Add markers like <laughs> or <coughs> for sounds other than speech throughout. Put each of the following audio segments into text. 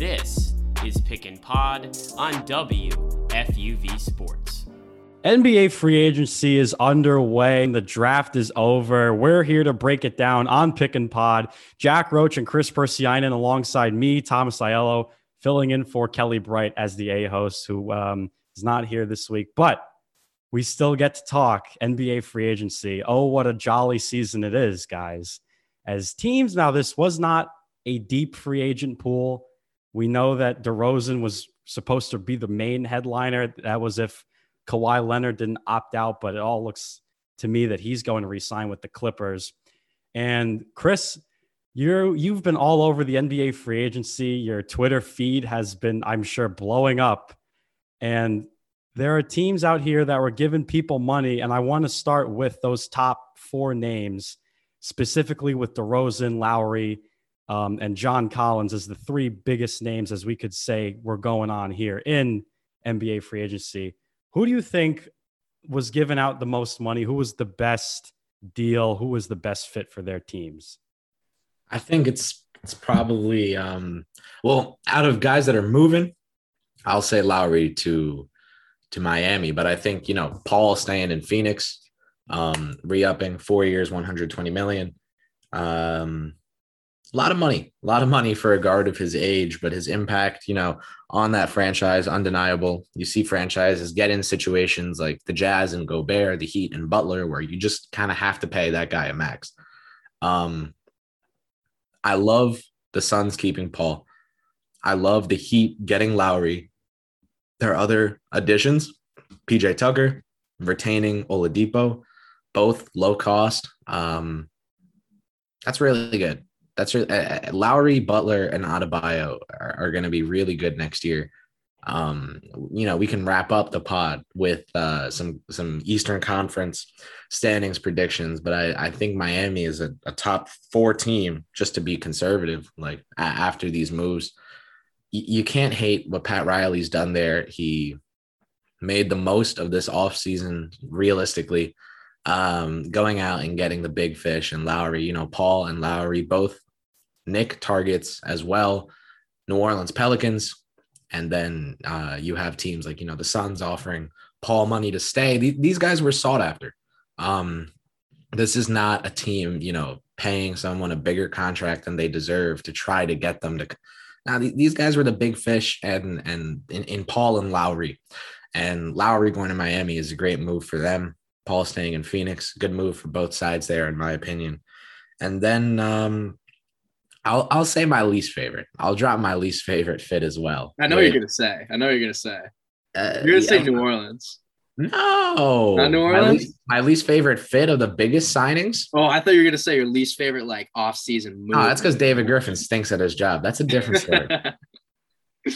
This is Pick and Pod on WFUV Sports. NBA free agency is underway. The draft is over. We're here to break it down on Pick and Pod. Jack Roach and Chris Persianen alongside me, Thomas Aiello, filling in for Kelly Bright as the A host, who um, is not here this week. But we still get to talk NBA free agency. Oh, what a jolly season it is, guys. As teams, now this was not a deep free agent pool. We know that DeRozan was supposed to be the main headliner. That was if Kawhi Leonard didn't opt out, but it all looks to me that he's going to resign with the Clippers. And Chris, you're you've been all over the NBA free agency. Your Twitter feed has been, I'm sure, blowing up. And there are teams out here that were giving people money. And I want to start with those top four names, specifically with DeRozan, Lowry, um, and John Collins as the three biggest names, as we could say, were going on here in NBA free agency. Who do you think was given out the most money? Who was the best deal? Who was the best fit for their teams? I think it's it's probably um well out of guys that are moving, I'll say Lowry to to Miami, but I think you know Paul staying in Phoenix, um, re-upping four years, 120 million. Um, a lot of money, a lot of money for a guard of his age, but his impact, you know, on that franchise, undeniable. You see franchises get in situations like the Jazz and Gobert, the Heat and Butler, where you just kind of have to pay that guy a max. Um, I love the Suns keeping Paul. I love the Heat getting Lowry. There are other additions, PJ Tucker, retaining Oladipo, both low cost. Um, that's really good. That's really, uh, Lowry, Butler, and Adebayo are, are going to be really good next year. Um, you know, we can wrap up the pod with uh, some some Eastern Conference standings predictions, but I, I think Miami is a, a top four team just to be conservative. Like a- after these moves, y- you can't hate what Pat Riley's done there. He made the most of this offseason realistically um, going out and getting the big fish and Lowry, you know, Paul and Lowry, both Knick targets as well. New Orleans Pelicans. And then uh, you have teams like, you know, the Suns offering Paul money to stay. Th- these guys were sought after. Um, this is not a team, you know, paying someone a bigger contract than they deserve to try to get them to. Now, th- these guys were the big fish and, and in, in Paul and Lowry. And Lowry going to Miami is a great move for them. Paul staying in Phoenix, good move for both sides there, in my opinion. And then um, I'll I'll say my least favorite. I'll drop my least favorite fit as well. I know what you're gonna say. I know what you're gonna say. uh, You're gonna say New Orleans. No, Not New My Orleans? least, my least favorite fit of the biggest signings. Oh, I thought you were gonna say your least favorite like off-season move. Oh, that's because David Griffin stinks at his job. That's a different story. <laughs> <laughs>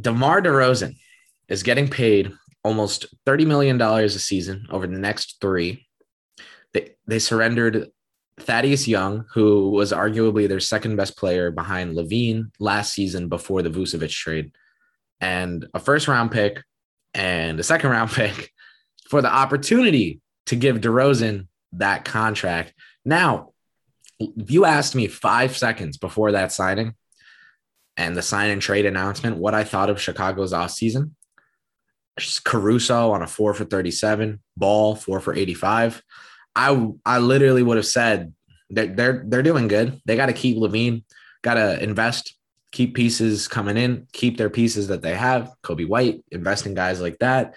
DeMar DeRozan is getting paid almost $30 million a season over the next three. They, they surrendered Thaddeus Young, who was arguably their second best player behind LaVine last season before the Vucevic trade, and a first round pick and a second round <laughs> pick for the opportunity to give DeRozan that contract. Now, if you asked me five seconds before that signing and the sign and trade announcement what I thought of Chicago's offseason, Caruso on a four for 37, Ball four for 85. I I literally would have said they're they're, they're doing good. They got to keep LaVine, got to invest, keep pieces coming in, keep their pieces that they have. Coby White, invest in guys like that.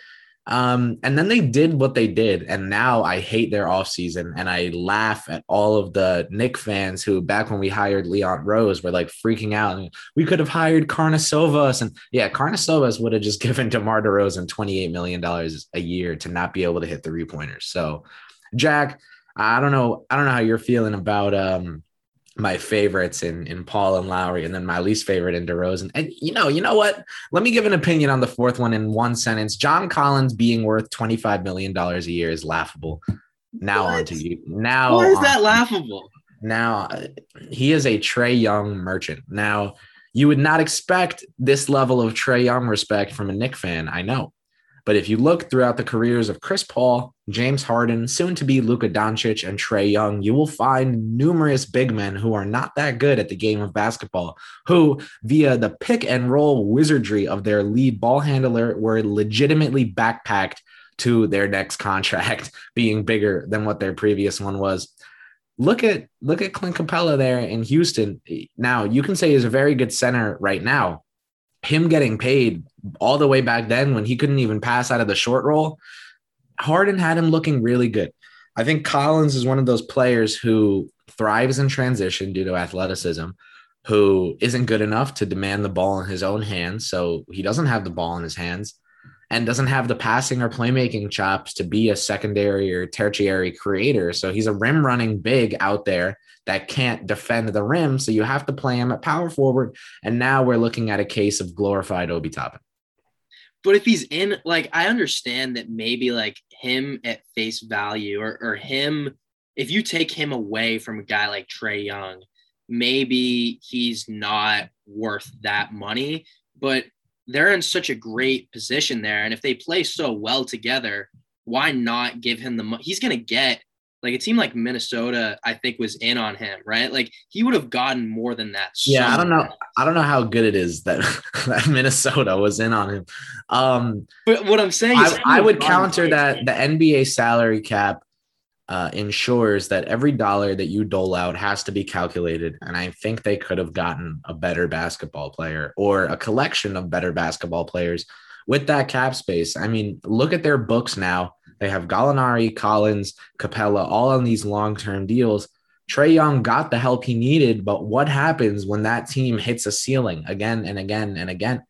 Um, and then they did what they did. And now I hate their offseason and I laugh at all of the Knick fans who, back when we hired Leon Rose, were like freaking out. We could have hired Karnisovas. And yeah, Karnisovas would have just <laughs> given DeMar DeRozan $28 million a year to not be able to hit three pointers. So, Jack, I don't know. I don't know how you're feeling about um, my favorites in in Paul and Lowry, and then my least favorite in DeRozan. And you know, you know what? Let me give an opinion on the fourth one in one sentence. John Collins being worth twenty five million dollars a year is laughable. Now What? on to you. Now Why is that laughable? now, uh, he is a Trae Young merchant. Now, you would not expect this level of Trae Young respect from a Knick fan, I know. But if you look throughout the careers of Chris Paul, James Harden, soon to be Luka Doncic, and Trae Young, you will find numerous big men who are not that good at the game of basketball, who, via the pick and roll wizardry of their lead ball handler, were legitimately backpacked to their next contract, <laughs> being bigger than what their previous one was look at look at Clint Capela there in Houston. Now you can say he's a very good center right now. Him getting paid all the way back then when he couldn't even pass out of the short roll, Harden had him looking really good. I think Collins is one of those players who thrives in transition due to athleticism, who isn't good enough to demand the ball in his own hands. So he doesn't have the ball in his hands and doesn't have the passing or playmaking chops to be a secondary or tertiary creator. So he's a rim running big out there that can't defend the rim. So you have to play him at power forward. And now we're looking at a case of glorified Obi Toppin. But if he's in, like, I understand that maybe like him at face value or, or him, if you take him away from a guy like Trae Young, maybe he's not worth that money. But they're in such a great position there. And if they play so well together, why not give him the money? He's going to get, like, it seemed like Minnesota, I think, was in on him, right? Like, he would have gotten more than that. Yeah, I don't know. I don't know how good it is that, <laughs> that Minnesota was in on him. Um, But what I'm saying is, I, I would counter that the NBA salary cap uh, ensures that every dollar that you dole out has to be calculated. And I think they could have gotten a better basketball player or a collection of better basketball players with that cap space. I mean, look at their books now. They have Gallinari, Collins, Capela, all on these long term deals. Trae Young got the help he needed, but what happens when that team hits a ceiling again and again and again?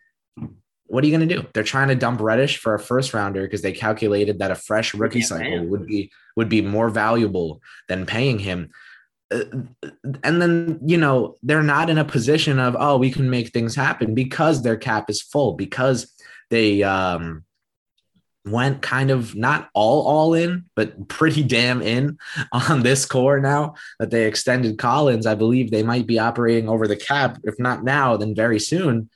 What are you going to do? They're trying to dump Reddish for a first rounder because they calculated that a fresh rookie cycle would be would be more valuable than paying him. Uh, and then you know they're not in a position of oh we can make things happen because their cap is full because they um went kind of not all all in but pretty damn in <laughs> on this core now that they extended Collins I believe they might be operating over the cap if not now then very soon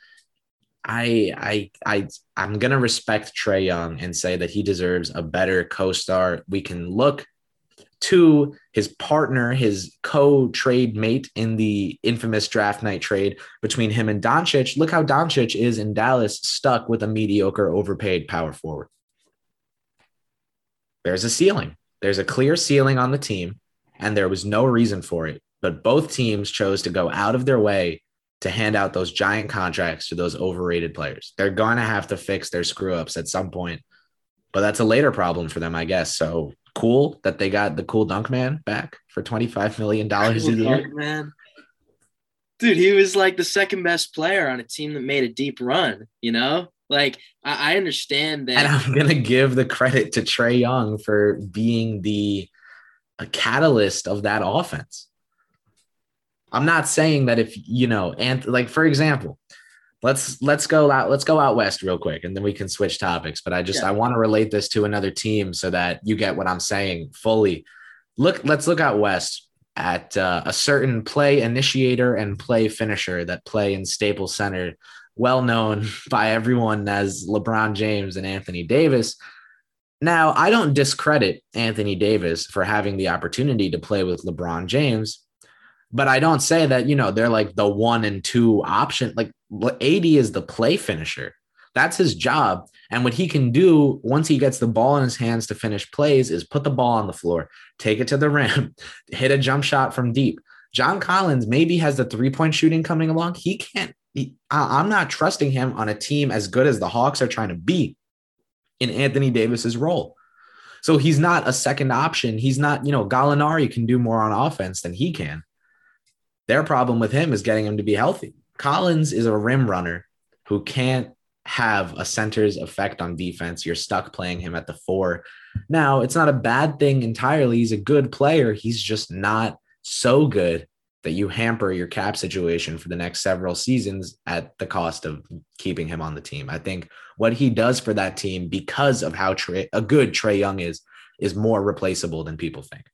I I I I'm gonna respect Trae Young and say that he deserves a better co-star. We can look to his partner, his co-trade mate in the infamous draft night trade between him and Doncic. Look how Doncic is in Dallas, stuck with a mediocre, overpaid power forward. There's a ceiling. There's a clear ceiling on the team, and there was no reason for it. But both teams chose to go out of their way to hand out those giant contracts to those overrated players. They're going to have to fix their screw ups at some point, but that's a later problem for them, I guess. So cool that they got the cool dunk man back for $25 million a year. man. Dude, he was like the second best player on a team that made a deep run, you know? Like, I, I understand that. And I'm going to give the credit to Trae Young for being the a catalyst of that offense. I'm not saying that if you know, and like for example, let's let's go out let's go out west real quick, and then we can switch topics. But I just Yeah. I want to relate this to another team so that you get what I'm saying fully. Look, let's look out west at uh, a certain play initiator and play finisher that play in Staples Center, well known <laughs> by everyone as LeBron James and Anthony Davis. Now, I don't discredit Anthony Davis for having the opportunity to play with LeBron James, but I don't say that, you know, they're like the one and two option. Like AD is the play finisher. That's his job. And what he can do once he gets the ball in his hands to finish plays is put the ball on the floor, take it to the <laughs> rim, hit a jump shot from deep. John Collins maybe has the three point shooting coming along. He can't, he, I- I'm not trusting him on a team as good as the Hawks are trying to be in Anthony Davis's role. So he's not a second option. He's not, you know, Gallinari can do more on offense than he can. Their problem with him is getting him to be healthy. Collins is a rim runner who can't have a center's effect on defense. You're stuck playing him at the four. Now, it's not a bad thing entirely. He's a good player. He's just not so good that you hamper your cap situation for the next several seasons at the cost of keeping him on the team. I think what he does for that team because of how a good Trae Young is is more replaceable than people think.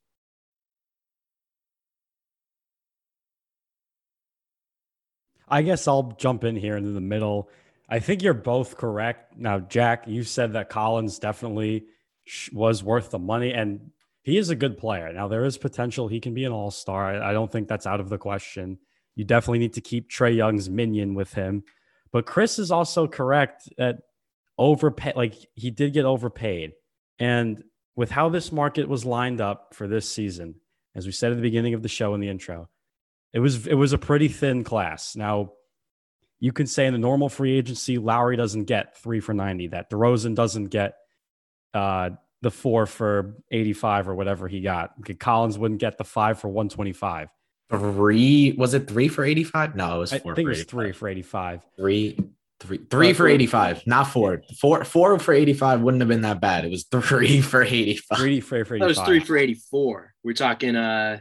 I guess I'll jump in here into the middle. I think you're both correct. Now, Jack, you said that Collins definitely was worth the money, and he is a good player. Now, there is potential he can be an all star. I don't think that's out of the question. You definitely need to keep Trae Young's minion with him. But Chris is also correct that overpay, like he did get overpaid. And with how this market was lined up for this season, as we said at the beginning of the show in the intro, it was it was a pretty thin class. Now, you can say in the normal free agency, Lowry doesn't get three for ninety. That DeRozan doesn't get uh, the four for eighty-five or whatever he got. Collins wouldn't get the five for one twenty-five. Three was it three for eighty-five? No, it was four. I think it was three for eighty-five. Three Three, three for 85, not four. Four, four for 85 wouldn't have been that bad. It was three <laughs> for 85. Three for, for 85. That was three for 84. We're talking uh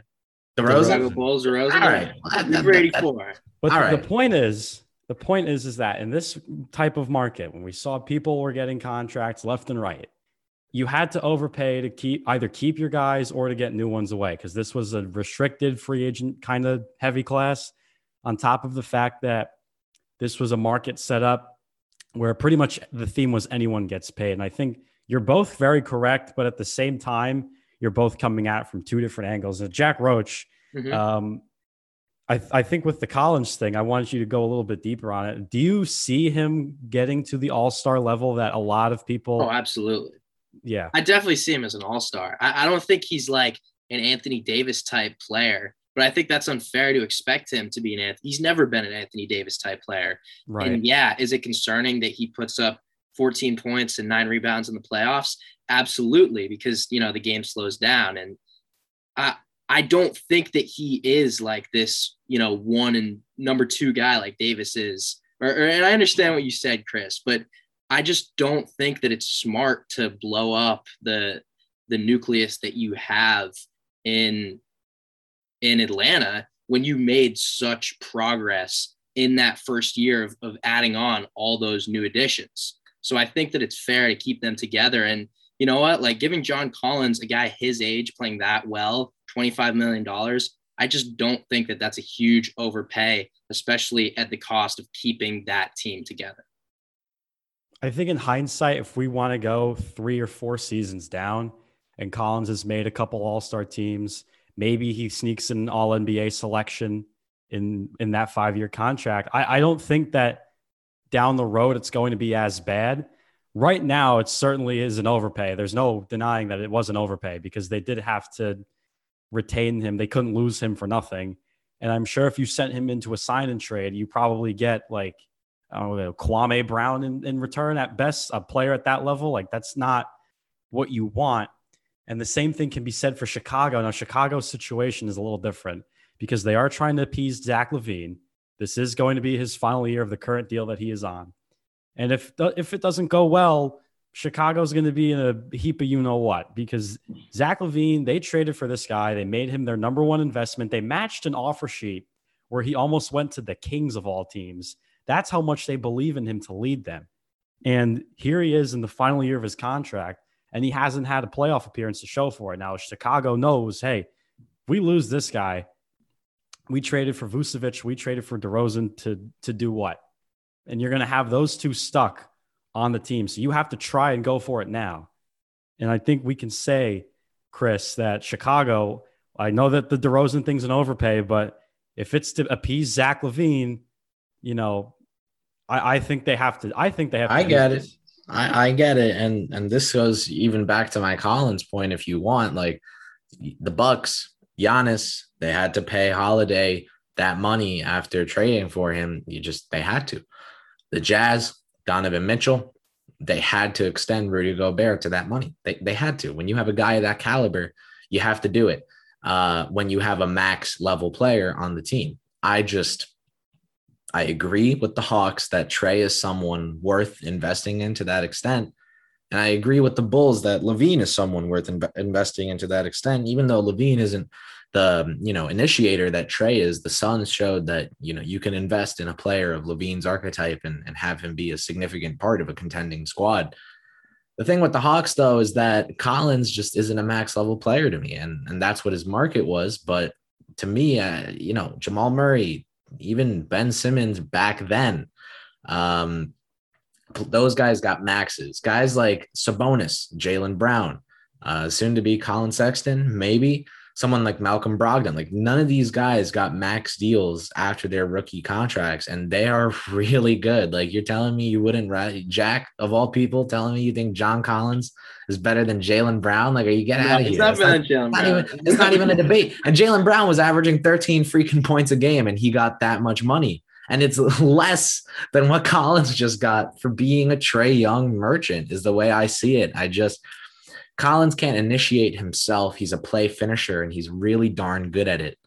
the Rose Bulls, the Rose. All right. Three for 84. But the, right. the point is, the point is, is that in this type of market, when we saw people were getting contracts left and right, you had to overpay to keep either keep your guys or to get new ones away because this was a restricted free agent kind of heavy class. On top of the fact that this was a market set up where pretty much the theme was anyone gets paid. And I think you're both very correct, but at the same time, you're both coming at it from two different angles. And Jack Roach, Mhm. um, I, I think with the Collins thing, I wanted you to go a little bit deeper on it. Do you see him getting to the all star level that a lot of people? Oh, absolutely. Yeah, I definitely see him as an all star. I, I don't think he's like an Anthony Davis type player, but I think that's unfair to expect him to be an Anthony. He's never been an Anthony Davis type player. right. And yeah, is it concerning that he puts up 14 points and nine rebounds in the playoffs? Absolutely, because you know the game slows down, and I I don't think that he is like this, you know, one and number two guy like Davis is. Or, or- and I understand what you said, Chris, but I just don't think that it's smart to blow up the the nucleus that you have in in Atlanta when you made such progress in that first year of, of adding on all those new additions. So I think that it's fair to keep them together. And you know what? Like giving John Collins, a guy his age, playing that well, $25 million, I just don't think that that's a huge overpay, especially at the cost of keeping that team together. I think in hindsight, if we want to go three or four seasons down and Collins has made a couple all star teams, maybe he sneaks an all NBA selection in in that five year contract. I, I don't think that down the road it's going to be as bad. Right now, it certainly is an overpay. There's no denying that it was an overpay because they did have to retain him. They couldn't lose him for nothing. And I'm sure if you sent him into a sign and trade, you probably get like I don't know, Kwame Brown in, in return at best, a player at that level. Like that's not what you want. And the same thing can be said for Chicago. Now, Chicago's situation is a little different because they are trying to appease Zach LaVine. This is going to be his final year of the current deal that he is on. And if if it doesn't go well, Chicago's going to be in a heap of you know what because Zach LaVine, they traded for this guy. They made him their number one investment. They matched an offer sheet where he almost went to the Kings of all teams. That's how much they believe in him to lead them. And here he is in the final year of his contract, and he hasn't had a playoff appearance to show for it. Now, Chicago knows, hey, we lose this guy, we traded for Vucevic, we traded for DeRozan to to do what? And you're going to have those two stuck on the team. So you have to try and go for it now. And I think we can say, Chris, that Chicago, I know that the DeRozan thing's an overpay, but if it's to appease Zach LaVine, you know, I, I think they have to. I think they have. To I get it. I, I get it. And and this goes even back to my Collins point. If you want, like the Bucks, Giannis, they had to pay Holiday that money after trading for him. You just they had to. The Jazz, Donovan Mitchell, they had to extend Rudy Gobert to that money. They they had to. When you have a guy of that caliber, you have to do it. Uh, when you have a max level player on the team, I just I agree with the Hawks that Trae is someone worth investing in to that extent. And I agree with the Bulls that LaVine is someone worth inv- investing into that extent, even though LaVine isn't the you know initiator that Trae is, the Suns showed that you know you can invest in a player of LaVine's archetype and, and have him be a significant part of a contending squad. The thing with the Hawks though is that Collins just isn't a max level player to me, and and that's what his market was. But to me, uh, you know, Jamal Murray, even Ben Simmons back then, um, those guys got maxes. Guys like Sabonis, Jaylen Brown, uh, soon to be Collin Sexton, maybe someone like Malcolm Brogdon. Like none of these guys got max deals after their rookie contracts, and they are <laughs> really good. Like you're telling me you wouldn't Jack of all people telling me you think John Collins is better than Jaylen Brown? Like, are you getting no, out of here? Not it's, not, not even, it's not even a debate. And Jaylen Brown was averaging 13 freaking points a game, and he got that much money. And it's <laughs> less than what Collins just got for being a Trae Young merchant, is the way I see it. I just Collins can't initiate himself. He's a play finisher and he's really darn good at it.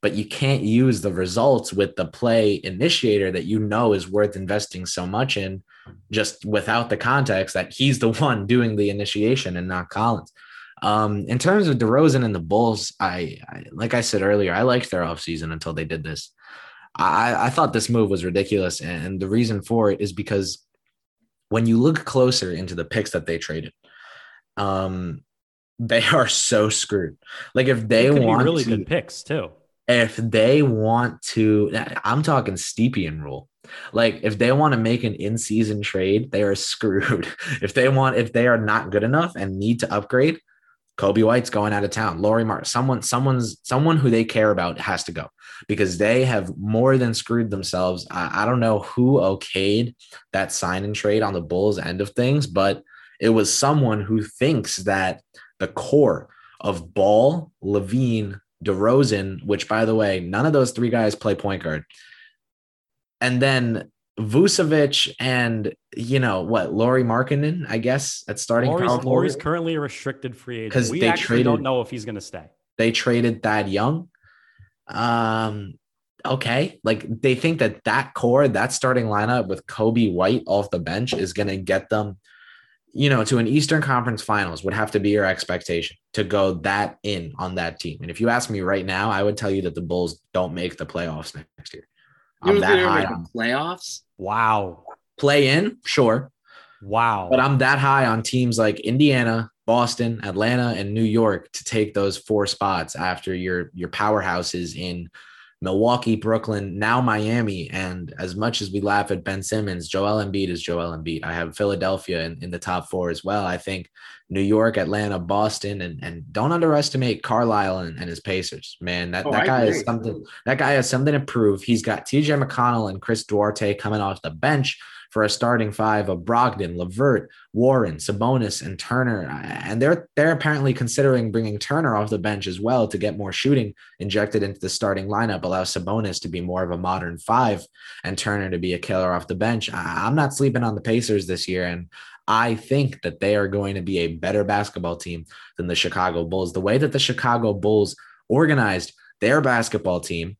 But you can't use the results with the play initiator that you know is worth investing so much in just without the context that he's the <laughs> one doing the initiation and not Collins. Um, in terms of DeRozan and the Bulls, I, I like I said earlier, I liked their offseason until they did this. I, I thought this move was ridiculous. And the reason for it is because when you look closer into the picks that they traded, um, they <laughs> are so screwed. Like if they want really to, good picks too. If they want to, I'm talking Stepien rule. Like if they want to make an in-season trade, they are <laughs> screwed. if they want, if they are not good enough and need to upgrade, Coby White's going out of town. Lauri Mark, someone, someone's, someone who they care about has to go because they have more than screwed themselves. I, I don't know who okayed that sign and trade on the Bulls end of things, but it was someone who thinks that the core of Ball, LaVine, DeRozan, which by the way, none of those three guys play point guard. And then Vucevic and you know what, Lauri Markkanen, I guess at starting power Lauri's currently a restricted free agent. Because we they actually traded, don't know if he's going to stay. They traded Thad Young. Um, okay, like they think that that core, that starting lineup with Coby White off the bench is going to get them you know, to an Eastern Conference Finals would have to be your expectation to go that in on that team. And if you ask me right now, I would tell you that the Bulls don't make the playoffs next year. I'm that high on playoffs. Wow. Play in, sure. Wow. But I'm that high on teams like Indiana, Boston, Atlanta, and New York to take those four spots after your your powerhouses in Milwaukee, Brooklyn, now Miami. And as much as we laugh at Ben Simmons, Joel Embiid is Joel Embiid. I have Philadelphia in, in the top four as well. I think New York, Atlanta, Boston, and, and don't underestimate Carlisle and, and his Pacers. Man, that, oh, that guy is something that guy has something to prove. He's got TJ McConnell and Chris Duarte coming off the bench for a starting five of Brogdon, LeVert, Warren, Sabonis, and Turner. And they're they're apparently considering bringing Turner off the bench as well to get more shooting injected into the starting lineup, allow Sabonis to be more of a modern five and Turner to be a killer off the bench. I'm not sleeping on the Pacers this year, and I think that they are going to be a better basketball team than the Chicago Bulls. The way that the Chicago Bulls organized their basketball team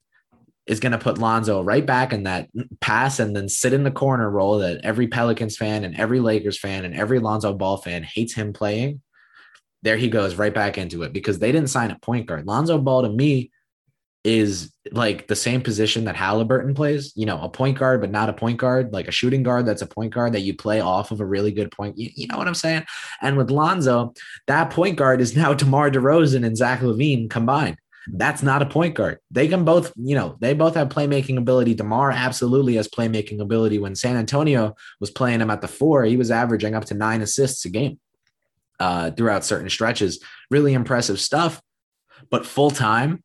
is going to put Lonzo right back in that pass and then sit in the corner role that every Pelicans fan and every Lakers fan and every Lonzo Ball fan hates him playing. There he goes right back into it because they didn't sign a point guard. Lonzo Ball to me is like the same position that Halliburton plays, you know, a point guard, but not a point guard, like a shooting guard that's a point guard that you play off of a really good point. You, you know what I'm saying? And with Lonzo, that point guard is now <laughs> DeMar DeRozan and Zach LaVine combined. That's not a point guard. They can both, you know, they both have playmaking ability. DeMar absolutely has playmaking ability. When San Antonio was playing him at the four, he was averaging up to nine assists a game uh, throughout certain stretches. Really impressive stuff. But full time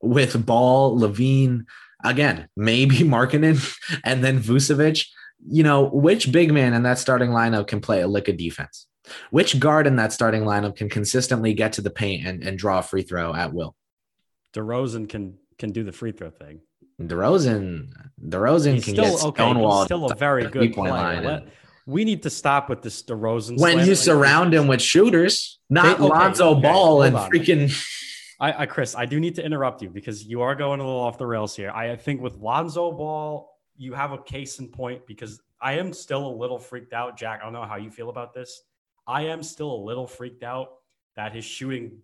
with Ball, LaVine, again, maybe <laughs> Markkanen, and then Vucevic. You know, which big man in that starting lineup can play a lick of defense? Which guard in that starting lineup can consistently get to the paint and, and draw a free throw at will? DeRozan can can do the free throw thing. DeRozan, DeRozan he's can still, get okay, still a very good player. Let, we need to stop with this DeRozan. When you surround him with shooters, not they, okay, Lonzo okay, Ball and on. freaking. <laughs> I, I, Chris, I do need to interrupt you because you are going a little off the rails here. I think with Lonzo Ball, you have a case in point because I am still a little freaked out. Jack, I don't know how you feel about this. I am still a little freaked out that his shooting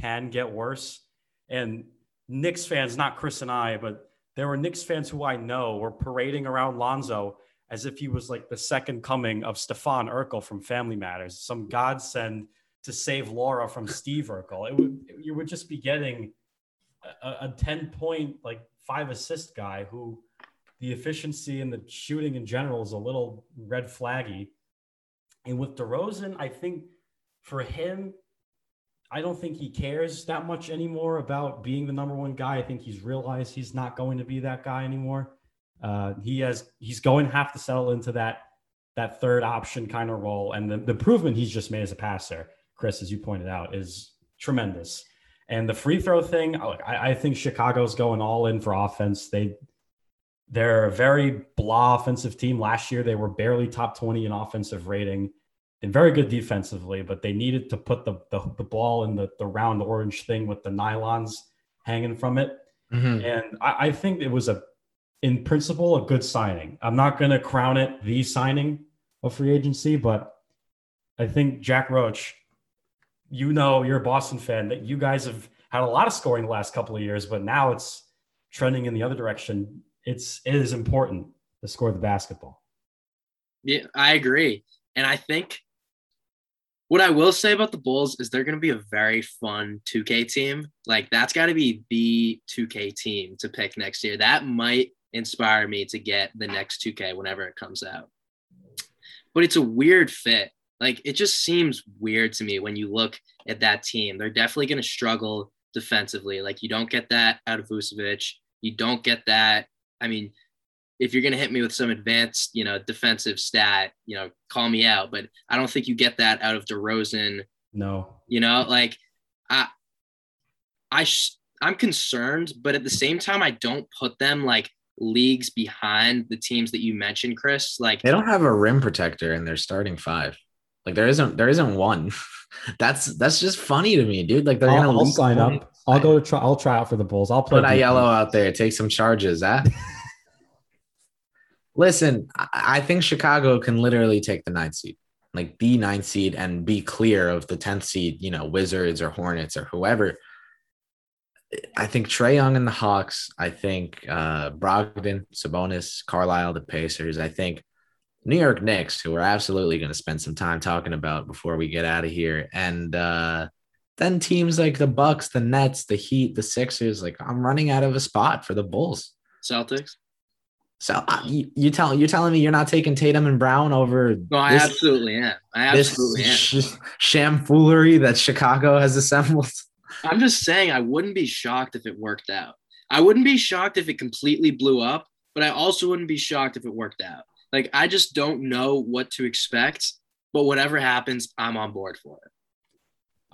can get worse And Knicks fans, not Chris and I, but there were Knicks fans who I know were parading around Lonzo as if he was like the second coming of Stefan Urquelle from Family Matters, some godsend to save Laura from <laughs> Steve Urkel. It would you would just be getting a, a 10 point, like five assist guy who the efficiency and the shooting in general is a little red flaggy. And with DeRozan, I think for him, I don't think he cares that much anymore about being the number one guy. I think he's realized he's not going to be that guy anymore. Uh, he has he's going to have to settle into that that third option kind of role, and the, the improvement he's just made as a passer, Chris, as you pointed out, is tremendous. And the free throw thing, I, I think Chicago's going all in for offense. They they're a very blah offensive team. Last year, they were barely top 20 in offensive rating and very good defensively, but they needed to put the, the, the ball in the, the round orange thing with the nylons hanging from it. Mm-hmm. And I, I, think it was a, in principle, a good signing. I'm not going to crown it the signing of free agency, but I think Jack Roach, you know, you're a Boston fan, that you guys have had a lot of scoring the last couple of years, but now it's trending in the other direction. It's it is important to score the basketball. Yeah, I agree. And I think what I will say about the Bulls is they're going to be a very fun 2K team. Like that's got to be the 2K team to pick next year. That might inspire me to get the next 2K whenever it comes out. But it's a weird fit. Like it just seems weird to me when you look at that team. They're definitely going to struggle defensively. Like you don't get that out of Vucevic. You don't get that. I mean, if you're going to hit me with some advanced, you know, defensive stat, you know, call me out. But I don't think you get that out of DeRozan. No. You know, like I, I, sh- I'm concerned, but at the same time, I don't put them like leagues behind the teams that you mentioned, Chris. Like they don't have a rim protector in their starting five. Like there isn't, there isn't one. <laughs> that's that's just funny to me, dude. Like they're I'll, gonna I'll sign up. I'll go to try. I'll try out for the Bulls. I'll play. Put yellow out there. Take some charges, huh? <laughs> Listen, I think Chicago can literally take the ninth seed, like the ninth seed, and be clear of the 10th seed, you know, Wizards or Hornets or whoever. I think Trae Young and the Hawks. I think uh, Brogdon, Sabonis, Carlisle, the Pacers. I think New York Knicks, who we're absolutely going to spend some time talking about before we get out of here, and uh, then teams like the Bucks, the Nets, the Heat, the Sixers. Like I'm running out of a spot for the Bulls. Celtics. So uh, you, you tell you're telling me you're not taking Tatum and Brown over? No, I this, absolutely am. I absolutely am. Sh- sham foolery that Chicago has assembled. I'm just saying I wouldn't be shocked if it worked out. I wouldn't be shocked if it completely blew up, but I also wouldn't be shocked if it worked out. Like I just don't know what to expect, but whatever happens, I'm on board for it.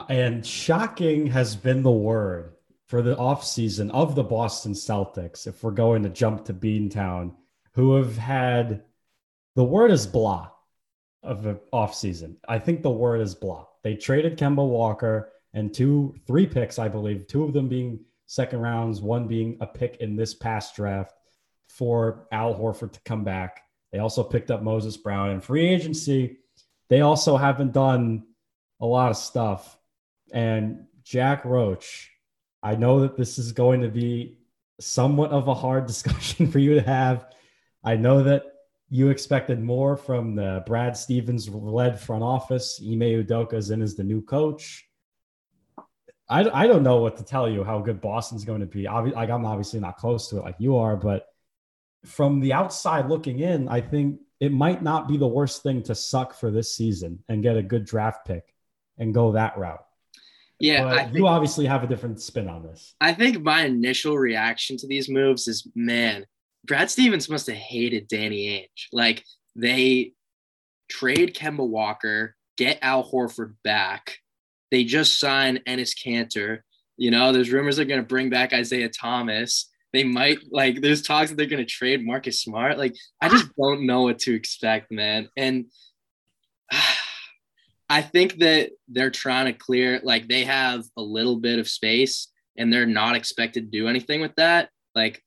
And shocking has been the word for the offseason of the Boston Celtics, if we're going to jump to Beantown, who have had the word is blah of the offseason. I think the word is blah. They traded Kemba Walker and two, three picks, I believe, two of them being second rounds, one being a pick in this past draft for Al Horford to come back. They also picked up Moses Brown and free agency. They also haven't done a lot of stuff. And Jack Roach I know that this is going to be somewhat of a hard <laughs> discussion for you to have. I know that you expected more from the Brad Stevens led front office. Ime Udoka is in as the new coach. I, I don't know what to tell you how good Boston's going to be. Obviously, like I'm obviously not close to it like you are, but from the outside looking in, I think it might not be the worst thing to suck for this season and get a good draft pick and go that route. Yeah, think, you obviously have a different spin on this. I think my initial reaction to these moves is, man, Brad Stevens must have hated Danny Ainge. Like they trade Kemba Walker, get Al Horford back. They just sign Enes Kanter. You know, there's rumors they're going to bring back Isaiah Thomas. They might like. There's talks that they're going to trade Marcus Smart. Like, I just don't know what to expect, man. And <sighs> I think that they're trying to clear, like they have a little bit of space and they're not expected to do anything with that. Like,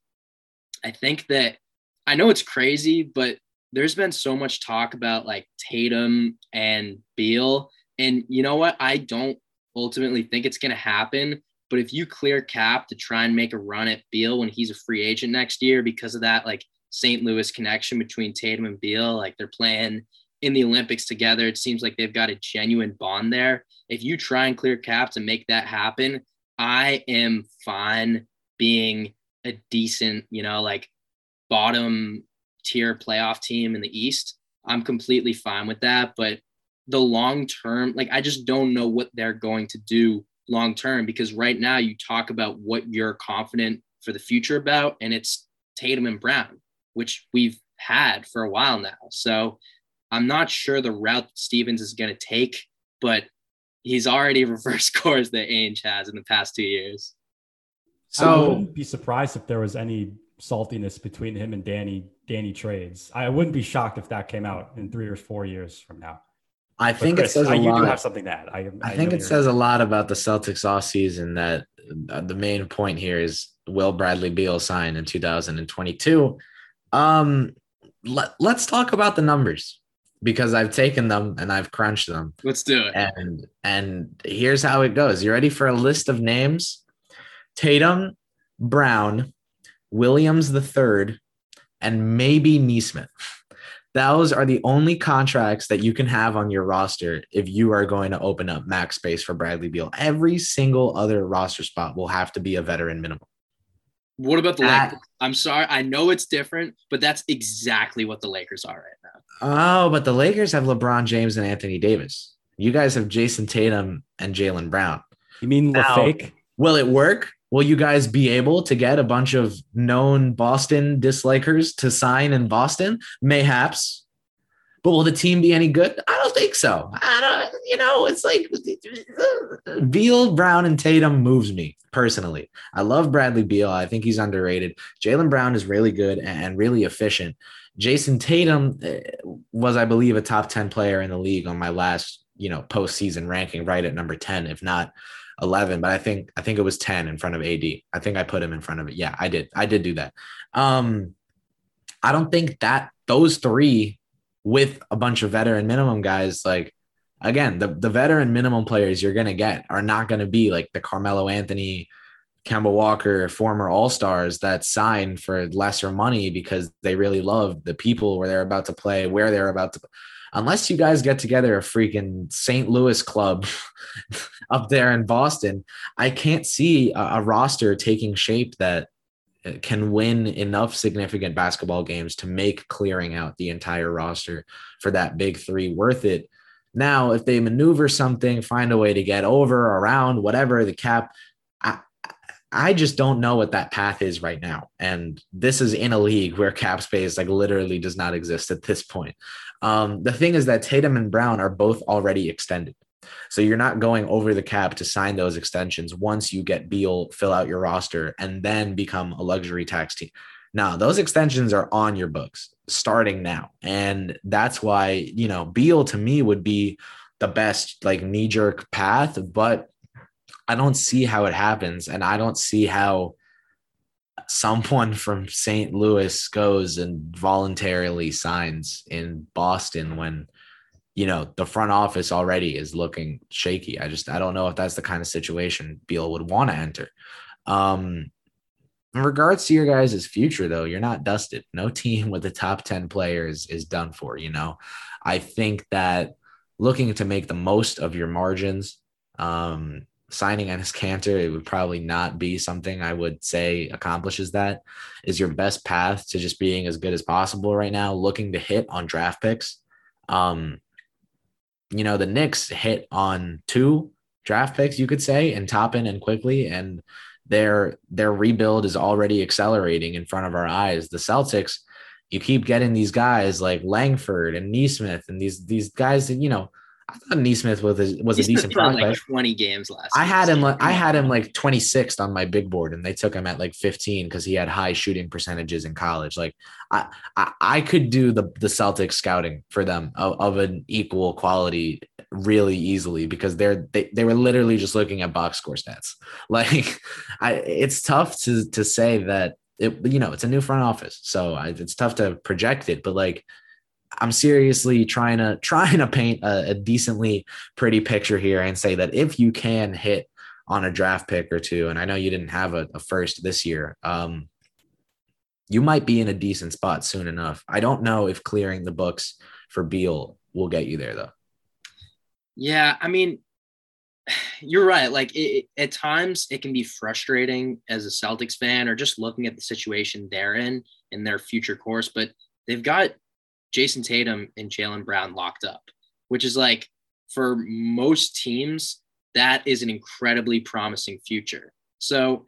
I think that I know it's crazy, but there's been so much talk about like Tatum and Beal. And you know what? I don't ultimately think it's going to happen, But if you clear cap to try and make a run at Beal when he's a free agent next year because of that like St. Louis connection between Tatum and Beal, like they're playing in the Olympics together. It seems like they've got a genuine bond there. If you try and clear cap to make that happen, I am fine being a decent, you know, like bottom tier playoff team in the East. I'm completely fine with that. But the long term, like I just don't know what they're going to do long term because right now you talk about what you're confident for the future about, and it's Tatum and Brown, which we've had for a while now. So I'm not sure the route Stevens is going to take, but he's already <laughs> reversed course that Ainge has in the past two years. So I wouldn't be surprised if there was any saltiness between him and Danny Danny trades. I wouldn't be shocked if that came out in three or four years from now. I but think Chris, it says a you lot. do have something to add. I, I, I think it says a lot about the Celtics off season that uh, the main point here is will Bradley Beal sign in 2022? Um, let, let's talk about the numbers because I've taken them and I've crunched them. Let's do it. And and here's how it goes. You ready for a list of names? Tatum, Brown, Williams the third, and maybe Nesmith. Those are the only contracts that you can have on your roster if you are going to open up max space for Bradley Beal. Every single other roster spot will have to be a veteran minimum. What about the Lakers? I'm sorry, I know it's different, but that's exactly what the Lakers are right now. Oh, but the Lakers have LeBron James and Anthony Davis. You guys have Jayson Tatum and Jaylen Brown. You mean the fake? Will it work? Will you guys be able to get a bunch of known Boston dislikers to sign in Boston? Mayhaps. But will the team be any good? I think so. I don't, you know, it's like <laughs> Beal, Brown, and Tatum moves me personally. I love Bradley Beal. I think he's underrated. Jaylen Brown is really good and really efficient. Jayson Tatum eh, was, I believe, a top 10 player in the league on my last, you know, postseason ranking, right at number 10, if not 11, but I think I think it was 10 in front of AD. I think I put him in front of it. Yeah, I did. I did do that. Um I don't think that those three with a bunch of veteran minimum guys like again, the the veteran minimum players you're to get are not to be like the Carmelo Anthony, Kemba Walker, former All-Stars that signed for lesser money because they really love the people where they're about to play, where they're about to unless you guys get together a freaking St. Louis club <laughs> up there in Boston, I can't see a, a, roster taking shape that can win enough significant basketball games to make clearing out the entire roster for that big three worth it. Now, if they maneuver something, find a way to get over, around, whatever the cap, I, I just don't know what that path is right now. And this is in a league where cap space like literally does not exist at this point. Um, the thing is that Tatum and Brown are both already extended. So you're not going over the cap to sign those extensions once you get Beal, fill out your roster, and then become a luxury tax team. Now, those extensions are on your books starting now. And that's why, you know, Beal to me would be the best like knee jerk path, but I don't see how it happens. And I don't see how someone <laughs> from St. Louis goes and voluntarily signs in Boston when you know the front office already is looking shaky. I just I don't know if that's the kind of situation Beal would want to enter. Um in regards to your guys' future, though, you're not dusted. No <laughs> team with the top 10 players is done for, you know. I think that looking to make the most of your margins, um, signing Enes Kanter, it would probably not be something I would say accomplishes that. Is your best path to just being as good as possible right now, looking to hit on draft picks. Um, you know, the Knicks hit on two draft picks, you could say, and Toppin and Quickley, and their their rebuild is already accelerating in front of our eyes. The Celtics, you keep getting these guys like Langford and Nesmith and these these guys that you know I thought Nesmith was a, was a decent prospect. Like Twenty games last. I had him. Like, I had him like twenty sixth on my big board, and they took him at like fifteen because he had high shooting percentages in college. Like I, I, I could do the the Celtics scouting for them of, of an equal quality really easily because they're they, they were literally just looking at box score stats. <laughs> Like I, it's tough to to say that it. You know, it's a new front office, so I, it's tough to project it. But like I'm seriously trying to <laughs> trying to paint a, a, decently pretty picture here and say that if you can hit on a draft pick or two, and I know you didn't have a, a first this year. Um, you might be in a decent spot soon enough. I don't know if clearing the books for Beal will get you there though. Yeah, I mean, <sighs> you're right. Like it, at times, it can be frustrating as a Celtics fan or just looking at the situation they're in in their future course. But they've got Jayson Tatum and Jaylen Brown locked up, which is like for most teams, that is an incredibly promising future. So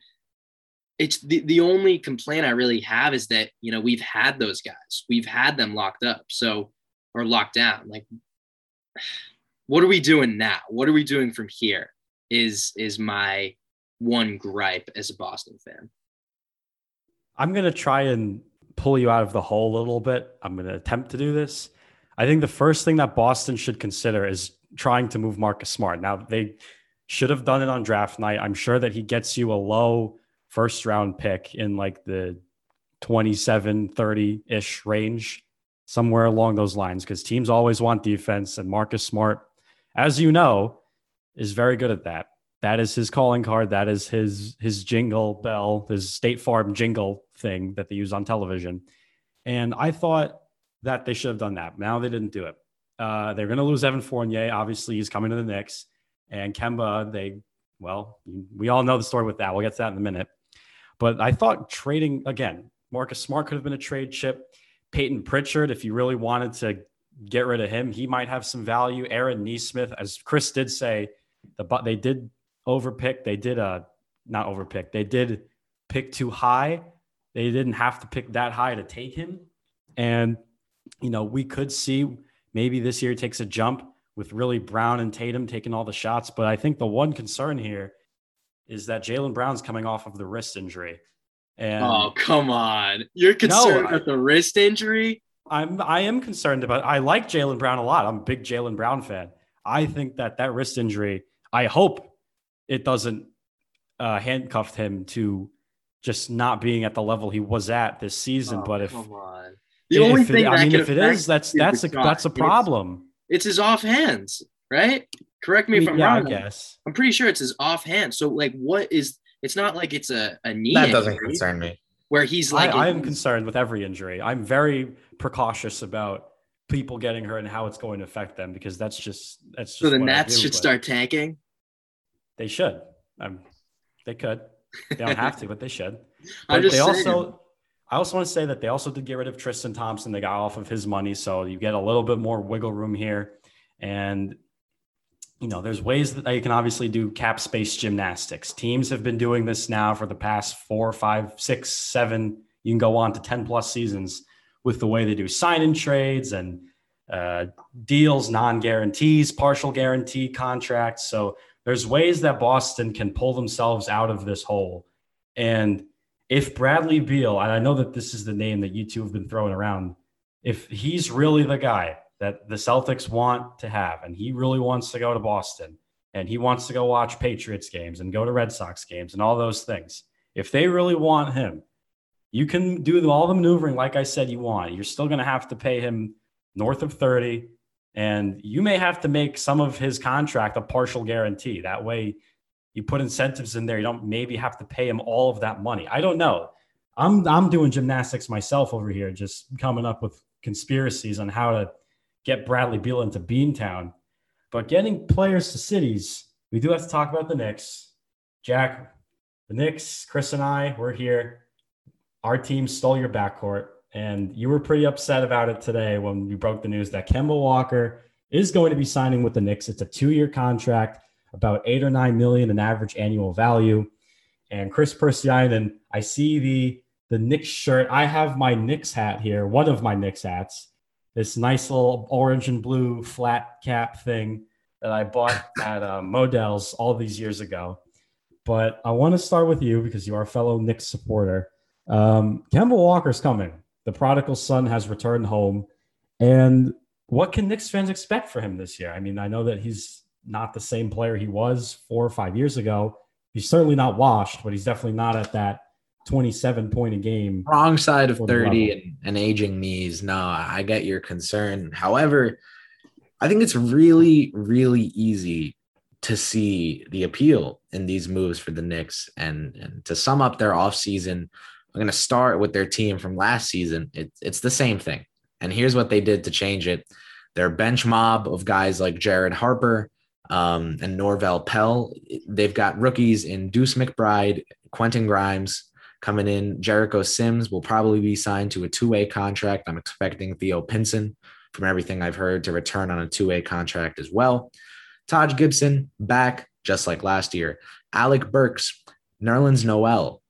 it's the, the only complaint I really have is that, you know, we've had those guys, we've had them locked up. So, or locked down. Like, <sighs> what are we doing now? What are we doing from here? Is, is my one gripe as a Boston fan. I'm going to try and pull you out of the hole a little bit. I'm going to attempt to do this. I think the first thing that Boston should consider is trying to move Marcus Smart. Now, they should have done it on draft night. I'm sure that he gets you a low first round pick in like the 27, 30 ish range, somewhere along those lines, because teams always want defense. And Marcus Smart, as you know, is very good at that. That is his calling card. That is his his jingle bell, his State Farm jingle thing that they use on television. And I thought that they should have done that. Now they didn't do it. Uh, they're going to lose Evan Fournier. Obviously, he's coming to the Knicks. And Kemba, they, well, we all know the story with that. We'll get to that in a minute. But I thought trading again, Marcus Smart could have been a trade chip. Payton Pritchard, if you really wanted to get rid of him, he might have some value. Aaron Nesmith, as Chris did say, the but they did overpick. They did uh not overpick. They did pick too high. They didn't have to pick that high to take him. And you know, we could see maybe this year takes a jump with really Brown and Tatum taking all the shots. But I think the one concern here is that Jaylen Brown's coming off of the wrist injury. And oh, come on. You're concerned no, with the wrist injury? I'm I am concerned about I like Jaylen Brown a lot. I'm a big Jaylen Brown fan. I think that that wrist injury, I hope it doesn't uh, handcuff him to just not being at the level he was at this season. Oh, but if, the if only thing it, I mean, if it is, that's that's a that's a problem. It's, it's his off hands, right? Correct me if I'm yeah, wrong. I guess. I'm pretty sure it's his offhand. So like, what is? It's not like it's a a knee. That doesn't concern me. Where he's like, I, I am concerned with every injury. I'm very precautious about people getting hurt and how it's going to affect them because that's just that's just so the Nets do, should start tanking. They should. Um, they could. They don't have to, but they should. <laughs> But they saying. also. I also want to say that they also did get rid of Tristan Thompson. They got off of his money, so you get a little bit more wiggle room here. And you know, there's ways that you can obviously do cap space gymnastics. Teams have been doing this now for the past four, five, six, seven. You can go on to 10 plus seasons with the way they do sign in trades and uh, deals, non guarantees, partial guarantee contracts. So there's ways that Boston can pull themselves out of this hole. And if Bradley Beal, and I know that this is the name that you two have been throwing around, if he's really the guy, that the Celtics want to have. And he really wants to go to Boston and he wants to go watch Patriots games and go to Red Sox games and all those things. If they really want him, you can do all the maneuvering like I said you want. You're still going to have to pay him north of 30 and you may have to make some of his contract a partial guarantee. That way you put incentives in there. You don't maybe have to pay him all of that money. I don't know. I'm I'm doing gymnastics myself over here just coming up with conspiracies on how to get Bradley Beal into Beantown. But getting players to cities, we do have to talk about the Knicks. Jack, the Knicks, Chris and I, we're here. Our team stole your backcourt, and you were pretty upset about it today when we broke the news that Kemba Walker is going to be signing with the Knicks. It's a two-year contract, about eight or nine million in average annual value. And Chris Persianen, I see the the Knicks shirt. I have my Knicks hat here, one of my Knicks hats this nice little orange and blue flat cap thing that I bought <coughs> at uh, Modell's all these years ago. But I want to start with you because you are a fellow Knicks supporter. Um, Kemba Walker's coming. The prodigal son has returned home. And what can Knicks fans expect for him this year? I mean, I know that he's not the same player he was four or five years ago. He's certainly not washed, but he's definitely not at that 27 point a game. Wrong side of 30 and, and aging knees. No, I get your concern. However, I think it's really, really easy to see the appeal in these moves for the Knicks. And, and to sum up their offseason, going to start with their team from last season. It, it's the same thing. And here's what they did to change it their bench mob of guys like Jared Harper um, and Norvel Pelle. They've got rookies in Deuce McBride, Quentin Grimes coming in. Jericho Sims will probably be signed to a two way contract. I'm expecting Theo Pinson, from everything I've heard, to return on a two way contract as well. Taj Gibson back just like last year. Alec Burks, Nerlens Noel,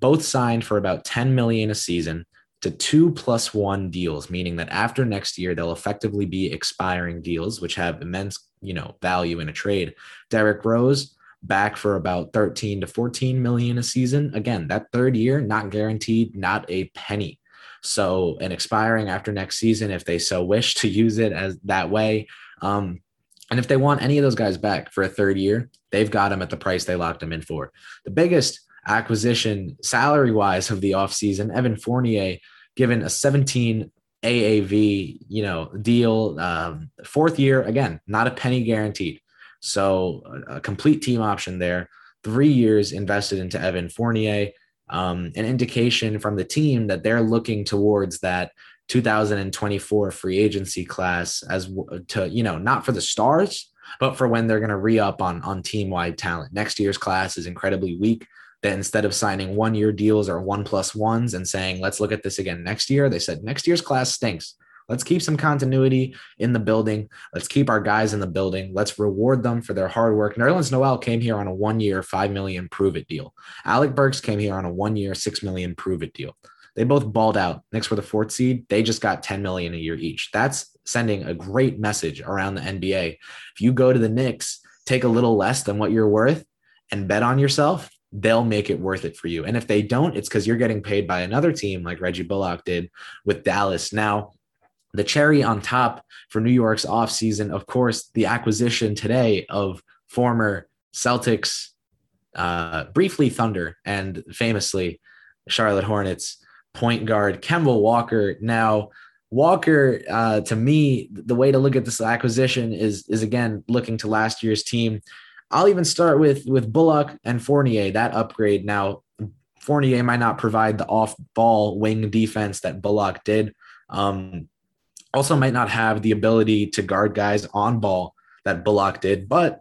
both signed for about 10 million a season to two plus one deals, meaning that after next year, they'll effectively be expiring deals, which have immense, you know, value in a trade. Derrick Rose back for about 13 to 14 million a season. Again, that third year, not guaranteed, not a penny. So, an expiring after next season, if they so wish to use it as that way. Um, and if they want any of those guys back for a third year, they've got them at the price they locked them in for. The biggest acquisition salary wise of the offseason, Evan Fournier given a 17 AAV, you know, deal, um, fourth year, again, not a penny guaranteed. So a, a complete team option there. Three years invested into Evan Fournier. Um, an indication from the team that they're looking towards that 2024 free agency class as to you know not for the stars but for when they're going to re-up on on team wide talent next year's class is incredibly weak that instead of signing one year deals or one plus ones and saying let's look at this again next year they said next year's class stinks Let's keep some continuity in the building. Let's keep our guys in the building. Let's reward them for their hard work. Nerlens Noel came here on a one year, 5 million prove it deal. Alec Burks came here on a one year, 6 million prove it deal. They both balled out. Next for the fourth seed, they just got 10 million a year each. That's sending a great message around the NBA. If you go to the Knicks, take a little less than what you're worth and bet on yourself, they'll make it worth it for you. And if they don't, it's because you're getting paid by another team like Reggie Bullock did with Dallas. Now, the cherry on top for New York's offseason, of course, the acquisition today of former Celtics, uh, briefly Thunder, and famously Charlotte Hornets point guard Kemba Walker. Now, Walker, uh, to me, the way to look at this acquisition is is again looking to last year's team. I'll even start with with Bullock and Fournier. That upgrade now. Fournier might not provide the off-ball wing defense that Bullock did. Um, also might not have the ability to guard guys on ball that Bullock did, but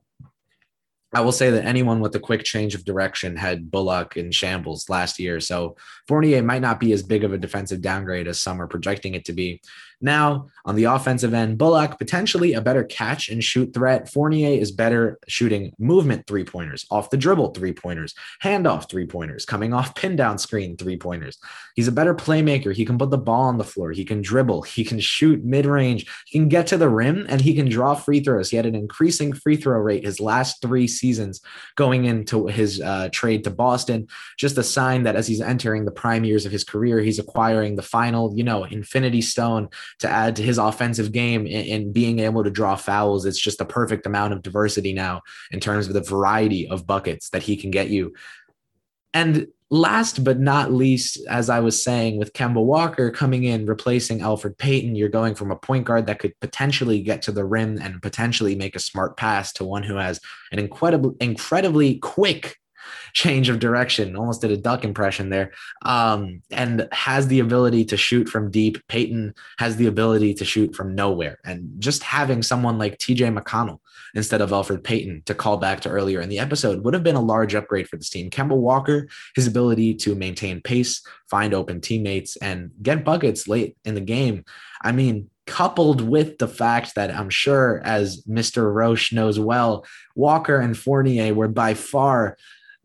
I will say that anyone with a quick change of direction had Bullock in shambles last year. So Fournier might not be as big of a defensive downgrade as some are projecting it to be. Now, on the offensive end, Bullock potentially a better catch and shoot threat. Fournier is better shooting movement three pointers, off the dribble three pointers, handoff three pointers, coming off pin down screen three pointers. He's a better playmaker. He can put the ball on the floor. He can dribble. He can shoot mid range. He can get to the rim and he can draw free throws. He had an increasing free throw rate his last three seasons going into his uh, trade to Boston. Just a sign that as he's entering the prime years of his career, he's acquiring the final, you know, infinity stone to add to his offensive game and, being able to draw fouls. It's just a perfect amount of diversity now in terms of the variety of buckets that he can get you. And last but not least, as I was saying, with Kemba Walker coming in, replacing Elfrid Payton, you're going from a point guard that could potentially get to the rim and potentially make a smart pass to one who has an incredible, incredibly quick <laughs> change of direction. Almost did a duck impression there. Um, and has the ability to shoot from deep. Payton has the ability to shoot from nowhere. And just having someone like TJ McConnell instead of Elfrid Payton to call back to earlier in the episode would have been a large upgrade for this team. Kemba Walker, his ability to maintain pace, find open teammates, and get buckets late in the game. I mean, coupled with the fact that I'm sure, as Mr. Roche knows well, Walker and Fournier were by far